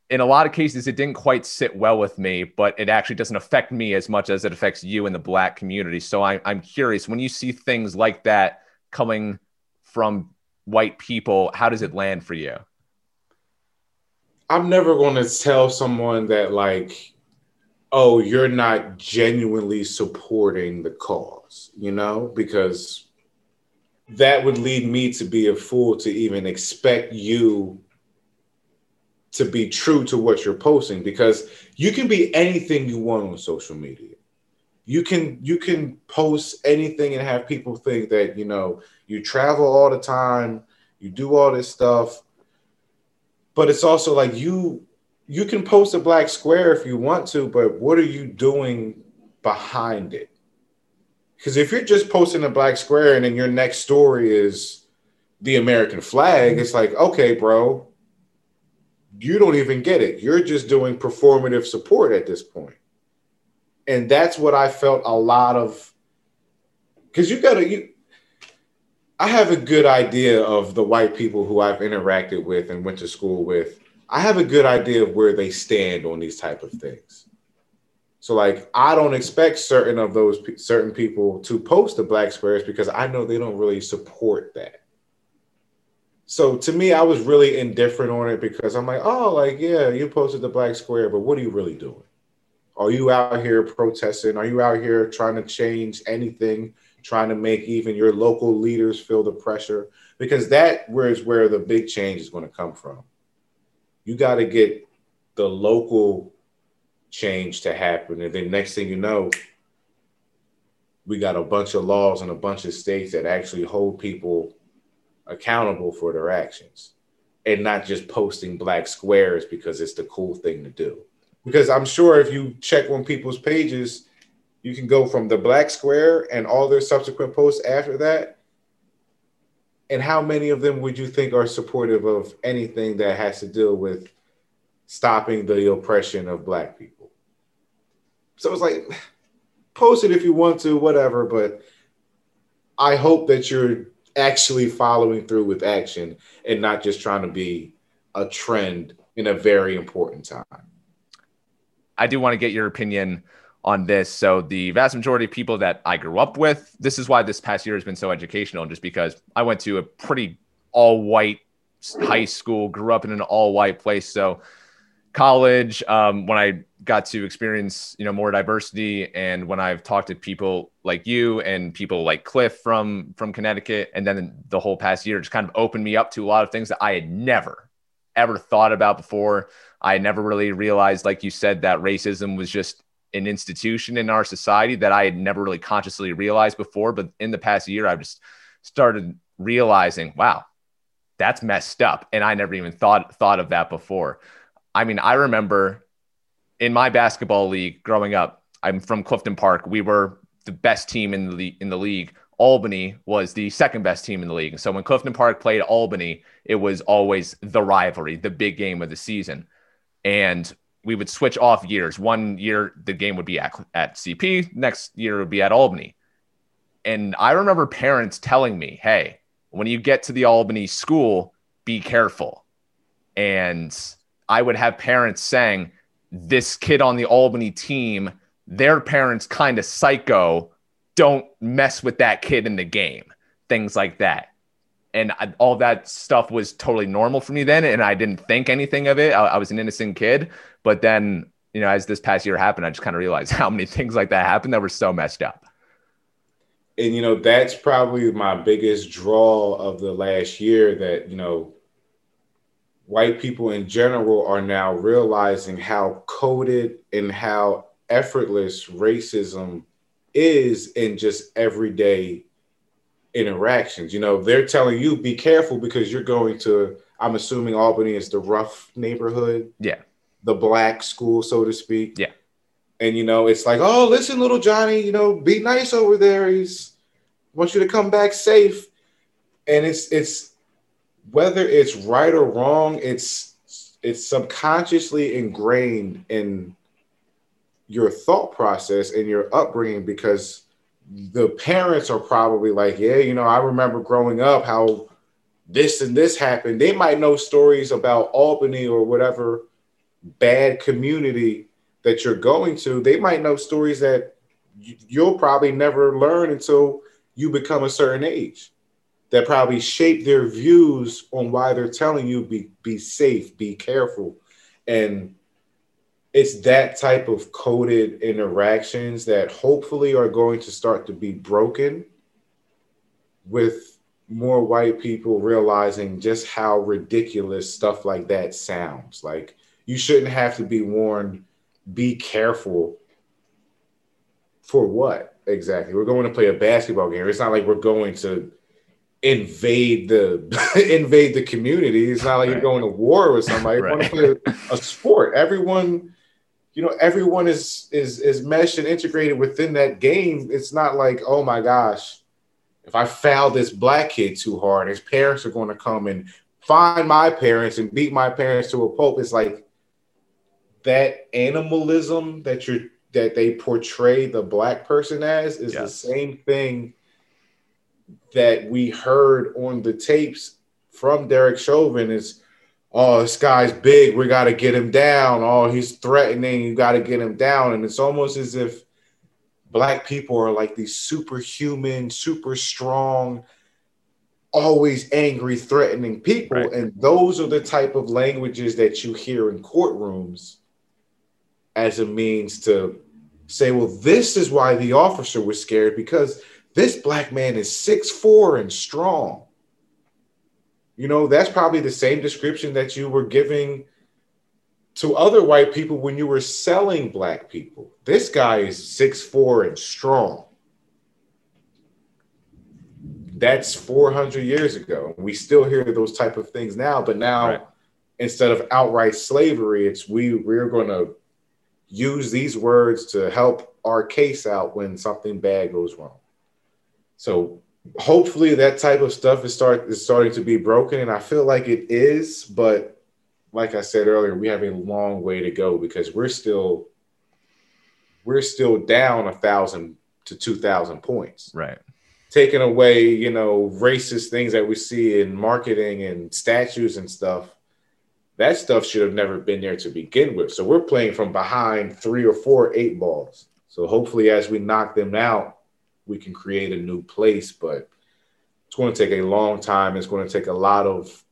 in a lot of cases it didn't quite sit well with me but it actually doesn't affect me as much as it affects you in the black community. So I, i'm curious when you see things like that coming from white people how does it land for you? I'm never going to tell someone that like oh, you're not genuinely supporting the cause, you know, because that would lead me to be a fool to even expect you to be true to what you're posting because you can be anything you want on social media. You can you can post anything and have people think that, you know, you travel all the time, you do all this stuff. But it's also like you you can post a black square if you want to, but what are you doing behind it? Because if you're just posting a black square and then your next story is the American flag, it's like, okay, bro, you don't even get it. You're just doing performative support at this point. And that's what I felt a lot of because you gotta you I have a good idea of the white people who I've interacted with and went to school with I have a good idea of where they stand on these type of things. So like I don't expect certain of those certain people to post the black squares because I know they don't really support that. So to me, I was really indifferent on it because I'm like, oh, like yeah, you posted the black square, but what are you really doing? Are you out here protesting? Are you out here trying to change anything? Trying to make even your local leaders feel the pressure? Because that is where the big change is going to come from you got to get the local change to happen. And then next thing you know, we got a bunch of laws in a bunch of states that actually hold people accountable for their actions and not just posting black squares because it's the cool thing to do. Because I'm sure if you check on people's pages, you can go from the black square and all their subsequent posts after that and how many of them would you think are supportive of anything that has to deal with stopping the oppression of black people? So it's like post it if you want to whatever but i hope that you're actually following through with action and not just trying to be a trend in a very important time. I do want to get your opinion on this. So the vast majority of people that I grew up with, this is why this past year has been so educational, just because I went to a pretty all white high school, grew up in an all white place. So college, um, when I got to experience, you know, more diversity and when I've talked to people like you and people like Cliff from from Connecticut, and then the whole past year just kind of opened me up to a lot of things that I had never ever thought about before. I never really realized, like you said, that racism was just an institution in our society that I had never really consciously realized before. But in the past year, I've just started realizing, wow, that's messed up. And I never even thought thought of that before. I mean, I remember in my basketball league growing up, I'm from Clifton Park. We were the best team in the in the league. Albany was the second best team in the league. So when Clifton Park played Albany, it was always the rivalry, the big game of the season. And we would switch off years. One year the game would be at, at CP, next year it would be at Albany. And I remember parents telling me, hey, when you get to the Albany school, be careful. And I would have parents saying, this kid on the Albany team, their parents kind of psycho. Don't mess with that kid in the game. Things like that and I, all that stuff was totally normal for me then and i didn't think anything of it. I, I, was an innocent kid but then you know as this past year happened i just kind of realized [laughs] how many things like that happened that were so messed up. And you know that's probably my biggest draw of the last year that you know white people in general are now realizing how coded and how effortless racism is in just everyday interactions. You know, they're telling you be careful because you're going to, I'm assuming Albany is the rough neighborhood. Yeah. The black school, so to speak. Yeah. And you know, it's like, oh, listen, little Johnny, you know, be nice over there. He's wants you to come back safe. And it's it's whether it's right or wrong, it's it's subconsciously ingrained in your thought process and your upbringing because the parents are probably like, yeah, you know, I remember growing up how this and this happened. They might know stories about Albany or whatever bad community that you're going to. They might know stories that you'll probably never learn until you become a certain age that probably shape their views on why they're telling you be be safe, be careful. And it's that type of coded interactions that hopefully are going to start to be broken with more white people realizing just how ridiculous stuff like that sounds. Like you shouldn't have to be warned, be careful for what exactly? We're going to play a basketball game. It's not like we're going to invade the [laughs] invade the community. It's not like right. you're going to war with somebody. right. You're going to play a, a sport. Everyone you know everyone is is is meshed and integrated within that game it's not like oh my gosh if i foul this black kid too hard his parents are going to come and find my parents and beat my parents to a pulp it's like that animalism that you're that they portray the black person as is yes. the same thing that we heard on the tapes from derek chauvin is oh, this guy's big, we got to get him down. Oh, he's threatening, you got to get him down. And it's almost as if black people are like these superhuman, super strong, always angry, threatening people. Right. And those are the type of languages that you hear in courtrooms as a means to say, well, this is why the officer was scared because this black man is six four and strong. You know, that's probably the same description that you were giving to other white people when you were selling black people. This guy is six four and strong. That's 400 years ago. We still hear those type of things now, but now right. instead of outright slavery, it's we we're going to use these words to help our case out when something bad goes wrong. So hopefully that type of stuff is start is starting to be broken and i feel like it is but like i said earlier we have a long way to go because we're still we're still down a thousand to two thousand points. Right. Taking away you know racist things that we see in marketing and statues and stuff that stuff should have never been there to begin with. So we're playing from behind three or four eight balls. So hopefully as we knock them out we can create a new place, but it's going to take a long time. It's going to take a lot of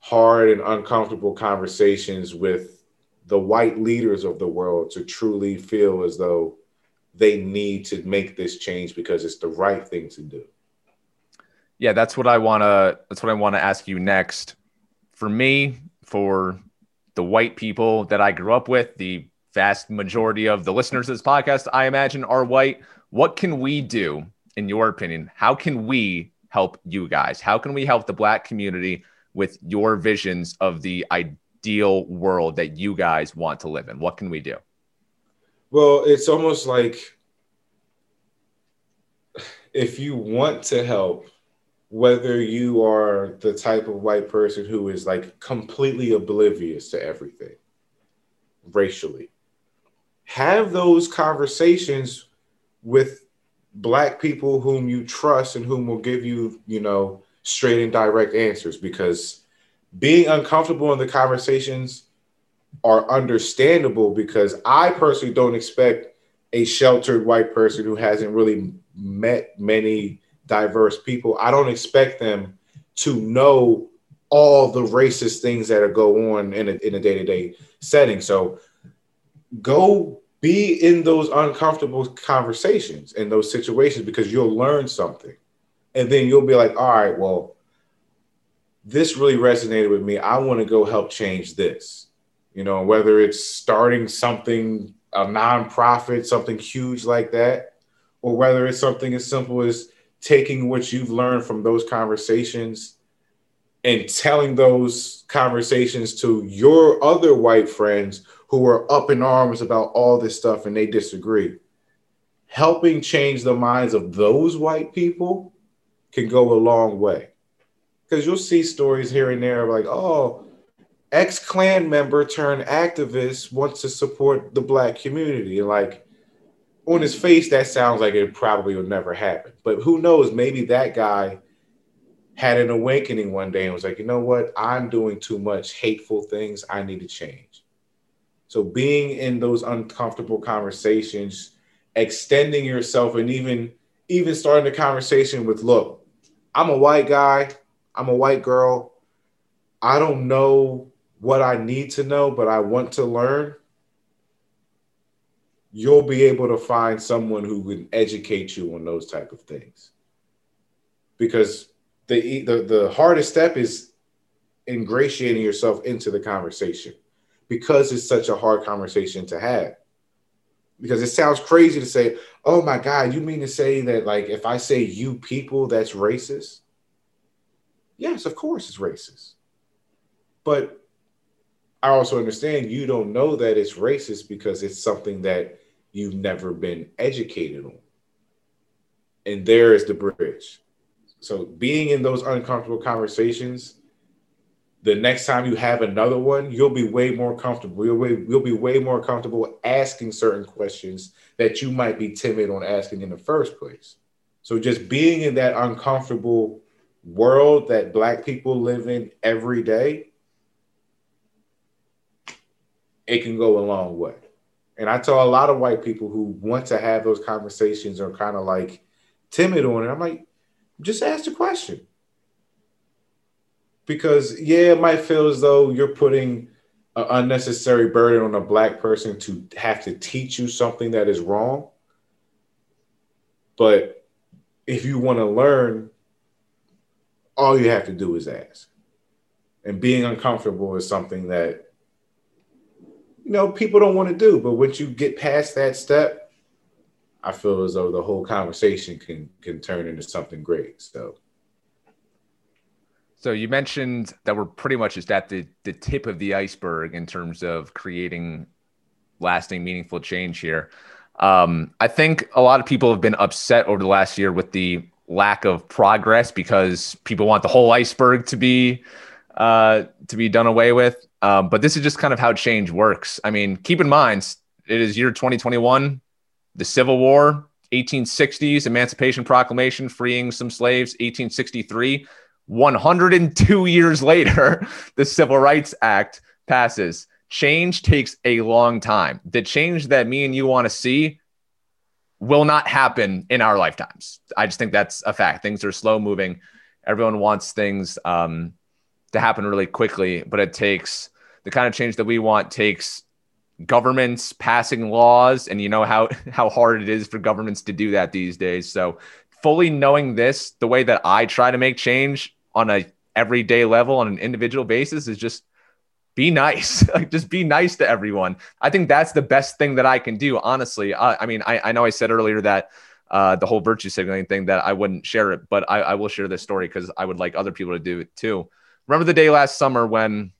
hard and uncomfortable conversations with the white leaders of the world to truly feel as though they need to make this change because it's the right thing to do. Yeah, that's what I want to that's what I want to ask you next. For me, for the white people that I grew up with, the vast majority of the listeners of this podcast, I imagine, are white. What can we do, in your opinion? How can we help you guys? How can we help the Black community with your visions of the ideal world that you guys want to live in? What can we do? Well, it's almost like if you want to help, whether you are the type of white person who is like completely oblivious to everything racially, have those conversations with black people whom you trust and whom will give you, you know, straight and direct answers because being uncomfortable in the conversations are understandable because I personally don't expect a sheltered white person who hasn't really met many diverse people. I don't expect them to know all the racist things that are go on in a, in a day-to-day setting. So go be in those uncomfortable conversations and those situations because you'll learn something. And then you'll be like, all right, well, this really resonated with me. I want to go help change this. You know, whether it's starting something, a nonprofit, something huge like that, or whether it's something as simple as taking what you've learned from those conversations and telling those conversations to your other white friends who are up in arms about all this stuff and they disagree. Helping change the minds of those white people can go a long way. Because you'll see stories here and there of like, oh, ex Klan member turned activist wants to support the black community. Like, on his face, that sounds like it probably will never happen. But who knows? Maybe that guy had an awakening one day and was like, you know what? I'm doing too much hateful things. I need to change. So being in those uncomfortable conversations, extending yourself, and even even starting the conversation with, look, I'm a white guy, I'm a white girl. I don't know what I need to know, but I want to learn. You'll be able to find someone who can educate you on those type of things. Because the the, the hardest step is ingratiating yourself into the conversation because it's such a hard conversation to have because it sounds crazy to say oh my god you mean to say that like if i say you people that's racist yes of course it's racist but I also understand you don't know that it's racist because it's something that you've never been educated on. And there is the bridge. So being in those uncomfortable conversations, the next time you have another one, you'll be way more comfortable. You'll be, you'll be way more comfortable asking certain questions that you might be timid on asking in the first place. So just being in that uncomfortable world that black people live in every day it can go a long way. And I tell a lot of white people who want to have those conversations are kind of like timid on it. I'm like, just ask the question. Because yeah, it might feel as though you're putting an unnecessary burden on a black person to have to teach you something that is wrong. But if you want to learn, all you have to do is ask. And being uncomfortable is something that you know people don't want to do. But once you get past that step, I feel as though the whole conversation can can turn into something great. So. So you mentioned that we're pretty much just at the, the tip of the iceberg in terms of creating lasting, meaningful change here. Um, I think a lot of people have been upset over the last year with the lack of progress because people want the whole iceberg to be uh, to be done away with. Um, but this is just kind of how change works. I mean, keep in mind, it is year 2021, the Civil War, 1860s, Emancipation Proclamation, freeing some slaves, 1863. 102 years later, [laughs] the Civil Rights Act passes. Change takes a long time. The change that me and you want to see will not happen in our lifetimes. I just think that's a fact. Things are slow moving. Everyone wants things um, to happen really quickly, but it takes the kind of change that we want takes governments passing laws and you know how [laughs] how hard it is for governments to do that these days. So fully knowing this, the way that I try to make change on a everyday level on an individual basis is just be nice [laughs] like just be nice to everyone i think that's the best thing that i can do honestly i, I mean I, I know i said earlier that uh, the whole virtue signaling thing that i wouldn't share it but i, I will share this story because i would like other people to do it too remember the day last summer when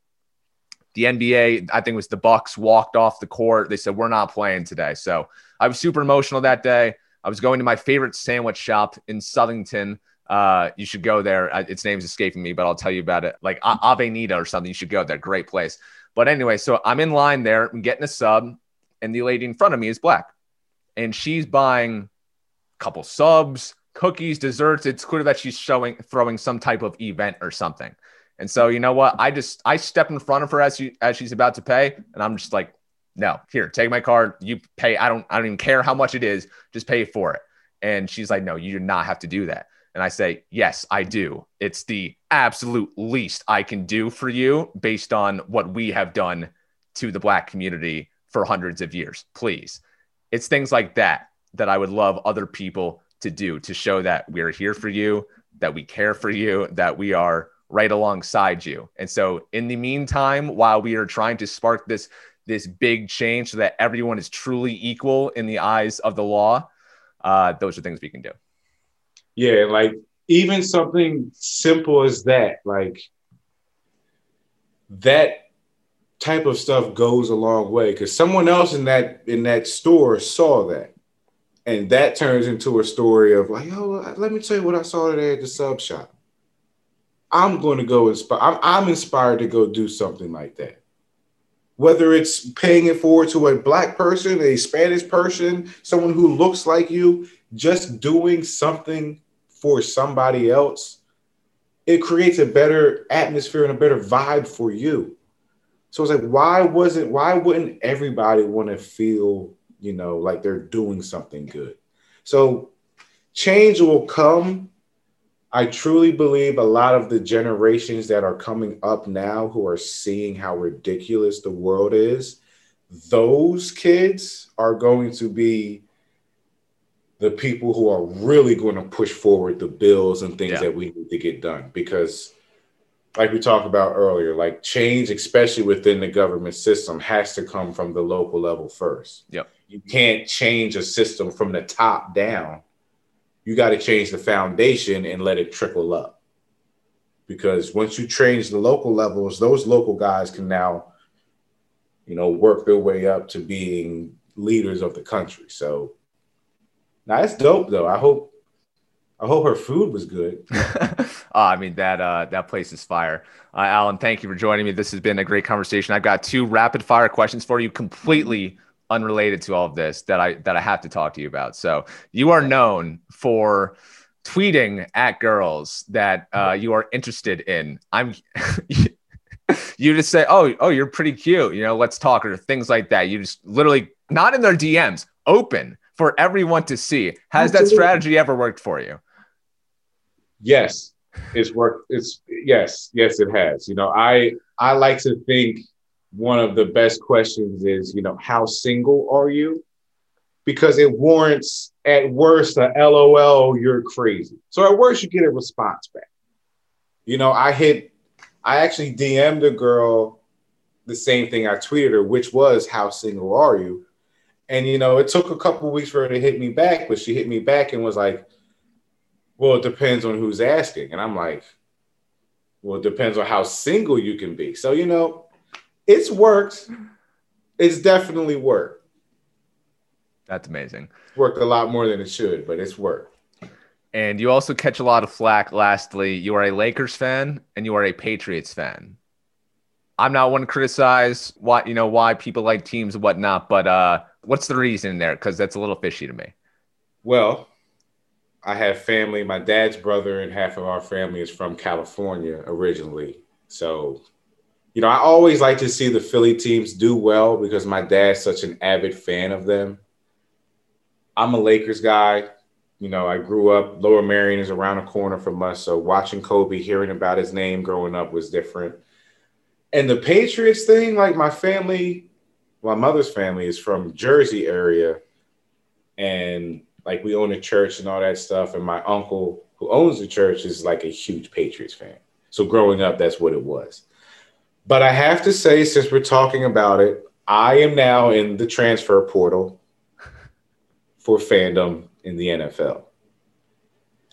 the NBA, I think it was the Bucks walked off the court. They said, We're not playing today. So I was super emotional that day. I was going to my favorite sandwich shop in Southington. Uh, you should go there. Its name's escaping me, but I'll tell you about it. Like Avenida or something. You should go there. Great place. But anyway, so I'm in line there. I'm getting a sub, and the lady in front of me is black, and she's buying a couple subs, cookies, desserts. It's clear that she's showing throwing some type of event or something. And so, you know what? I just I step in front of her as she as she's about to pay, and I'm just like, no, here, take my card. You pay. I don't I don't even care how much it is. Just pay for it. And she's like, no, you do not have to do that. And I say, yes, I do. It's the absolute least I can do for you based on what we have done to the black community for hundreds of years. Please. it's things like that that I would love other people to do to show that we're here for you, that we care for you, that we are right alongside you. And so in the meantime, while we are trying to spark this this big change so that everyone is truly equal in the eyes of the law, uh, those are things we can do. Yeah, like even something simple as that, like that type of stuff goes a long way because someone else in that in that store saw that. And that turns into a story of like oh let me tell you what i saw today at the sub shop. I'm going to go inspire I'm, I'm inspired to go do something like that. Whether it's paying it forward to a black person a spanish person someone who looks like you just doing something for somebody else it creates a better atmosphere and a better vibe for you so it's like, why wasn't why wouldn't everybody want to feel, you know, like they're doing something good? So change will come. I truly believe a lot of the generations that are coming up now who are seeing how ridiculous the world is, those kids are going to be the people who are really going to push forward the bills and things yeah. that we need to get done because like we talked about earlier, like change, especially within the government system, has to come from the local level first. Yep. You can't change a system from the top down. You got to change the foundation and let it trickle up. Because once you change the local levels, those local guys can now, you know, work their way up to being leaders of the country. So now it's dope though. I hope I hope her food was good. oh, [laughs] I mean that uh, that place is fire. Uh, Alan, thank you for joining me. This has been a great conversation. I've got two rapid fire questions for you, completely unrelated to all of this that I that I have to talk to you about. So you are known for tweeting at girls that uh, you are interested in. I'm [laughs] you just say, "Oh, oh, you're pretty cute," you know, let's talk or things like that. You just literally not in their DMs, open for everyone to see. Has Absolutely. that strategy ever worked for you? Yes, it's worked. It's yes, yes, it has. You know, I I like to think one of the best questions is, you know, how single are you? Because it warrants at worst a LOL, you're crazy. So at worst, you get a response back. You know, I hit, I actually DM'd a girl the same thing I tweeted her, which was, How single are you? And, you know, it took a couple weeks for her to hit me back, but she hit me back and was like, well, it depends on who's asking. And I'm like, well, it depends on how single you can be. So, you know, it's worked. It's definitely worked. That's amazing. It's worked a lot more than it should, but it's worked. And you also catch a lot of flack. Lastly, you are a Lakers fan and you are a Patriots fan. I'm not one to criticize why you know why people like teams and whatnot, but uh, what's the reason there? Because that's a little fishy to me. Well, I have family. My dad's brother and half of our family is from California originally. So, you know, I always like to see the Philly teams do well because my dad's such an avid fan of them. I'm a Lakers guy. You know, I grew up, Lower Merion is around the corner from us. So watching Kobe, hearing about his name growing up was different. And the Patriots thing, like my family, my mother's family is from Jersey area. And like we own a church and all that stuff. And my uncle who owns the church is like a huge Patriots fan. So growing up, that's what it was. But I have to say, since we're talking about it, I am now in the transfer portal for fandom in the NFL.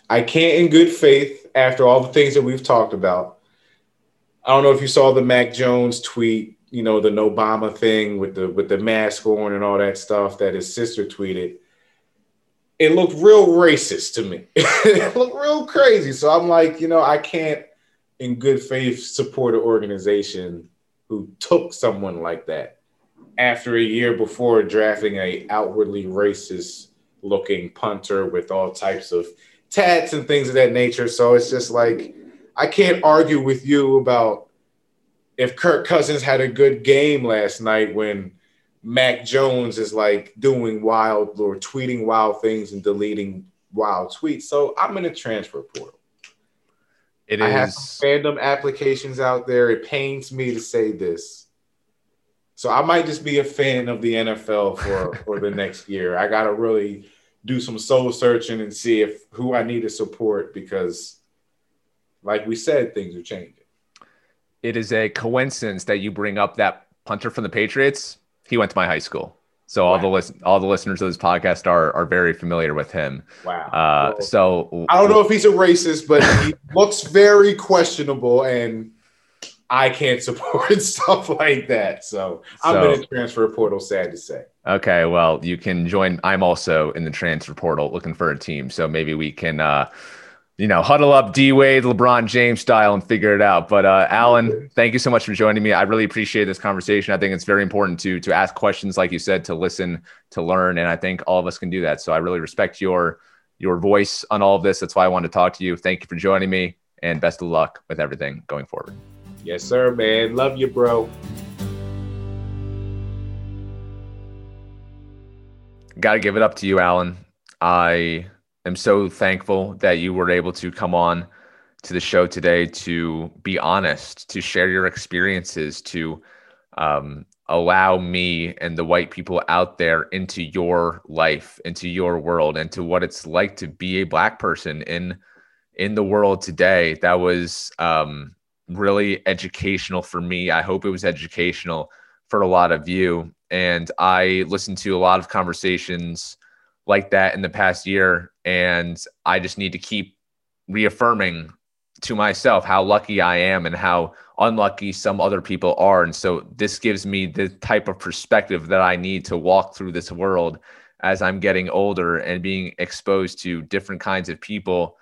I can't, in good faith, after all the things that we've talked about. I don't know if you saw the Mac Jones tweet, you know, the Obama thing with the with the mask on and all that stuff that his sister tweeted it looked real racist to me. [laughs] it looked real crazy. So I'm like, you know, I can't, in good faith, support an organization who took someone like that after a year before drafting a outwardly racist looking punter with all types of tats and things of that nature. So it's just like I can't argue with you about if Kirk Cousins had a good game last night when Mac Jones is like doing wild or tweeting wild things and deleting wild tweets. So I'm in a transfer portal. It I is have fandom applications out there. It pains me to say this. So I might just be a fan of the NFL for [laughs] for the next year. I gotta really do some soul searching and see if who I need to support because, like we said, things are changing. It is a coincidence that you bring up that punter from the Patriots. He went to my high school. So wow. all the listen, all the listeners of this podcast are are very familiar with him. Wow. Uh, well, so I don't know if he's a racist, but he [laughs] looks very questionable, and I can't support [laughs] stuff like that. So I'm so, in the transfer portal. Sad to say. Okay, well, you can join. I'm also in the transfer portal looking for a team. So maybe we can. Uh, you know, huddle up D Wade, LeBron James style and figure it out. But uh, Alan, thank you so much for joining me. I really appreciate this conversation. I think it's very important to to ask questions, like you said, to listen, to learn, and I think all of us can do that. So I really respect your your voice on all of this. That's why I wanted to talk to you. Thank you for joining me, and best of luck with everything going forward. Yes, sir, man. Love you, bro. Got to give it up to you, Alan. I am so thankful that you were able to come on to the show today to be honest, to share your experiences, to um, allow me and the white people out there into your life, into your world, into what it's like to be a black person in in the world today. That was um, really educational for me. I hope it was educational for a lot of you. And I listened to a lot of conversations like that in the past year. And I just need to keep reaffirming to myself how lucky I am and how unlucky some other people are. And so this gives me the type of perspective that I need to walk through this world as I'm getting older and being exposed to different kinds of people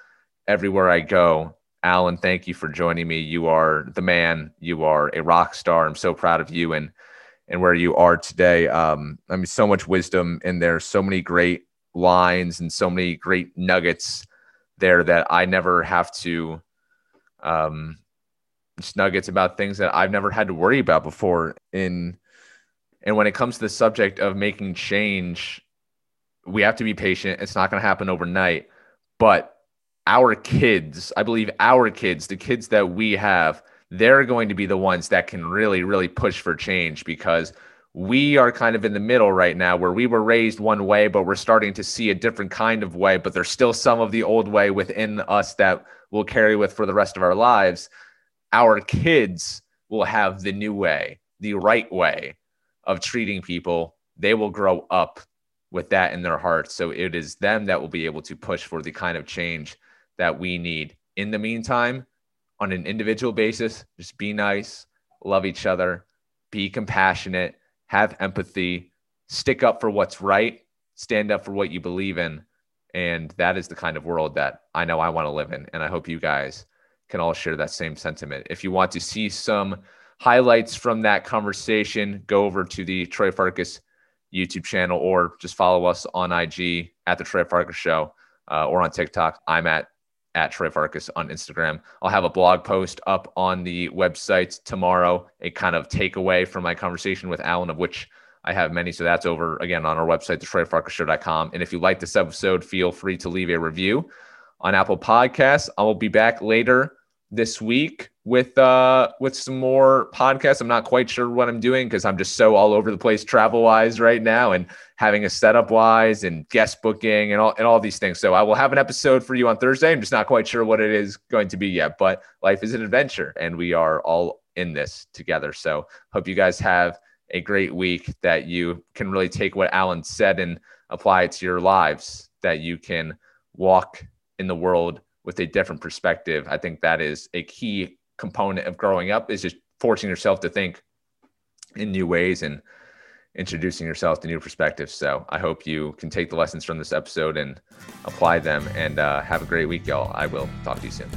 everywhere I go. Alan, thank you for joining me. You are the man. You are a rock star. I'm so proud of you and and where you are today. Um, I mean, so much wisdom in there, so many great lines and so many great nuggets there that I never have to um just nuggets about things that I've never had to worry about before. In and when it comes to the subject of making change we have to be patient. It's not going to happen overnight. But our kids I believe our kids the kids that we have they're going to be the ones that can really really push for change because we are kind of in the middle right now where we were raised one way, but we're starting to see a different kind of way, but there's still some of the old way within us that we'll carry with for the rest of our lives. Our kids will have the new way, the right way of treating people. They will grow up with that in their hearts. So it is them that will be able to push for the kind of change that we need. In the meantime, on an individual basis, just be nice, love each other, be compassionate have empathy, stick up for what's right, stand up for what you believe in. And that is the kind of world that I know I want to live in. And I hope you guys can all share that same sentiment. If you want to see some highlights from that conversation, go over to the Troy Farkas YouTube channel or just follow us on IG at the Troy Farkas Show uh, or on TikTok. I'm at at Troy Farkas on Instagram. I'll have a blog post up on the website tomorrow, a kind of takeaway from my conversation with Alan, of which I have many. So that's over again on our website, thetroyfarkasshow.com. And if you like this episode, feel free to leave a review on Apple Podcasts. I will be back later this week with uh with some more podcasts. I'm not quite sure what I'm doing because I'm just so all over the place travel wise right now and having a setup wise and guest booking and all and all these things. So I will have an episode for you on Thursday. I'm just not quite sure what it is going to be yet, but life is an adventure and we are all in this together. So hope you guys have a great week that you can really take what Alan said and apply it to your lives, that you can walk in the world with a different perspective. I think that is a key component of growing up is just forcing yourself to think in new ways and introducing yourself to new perspectives. So I hope you can take the lessons from this episode and apply them and uh, have a great week, y'all. I will talk to you soon.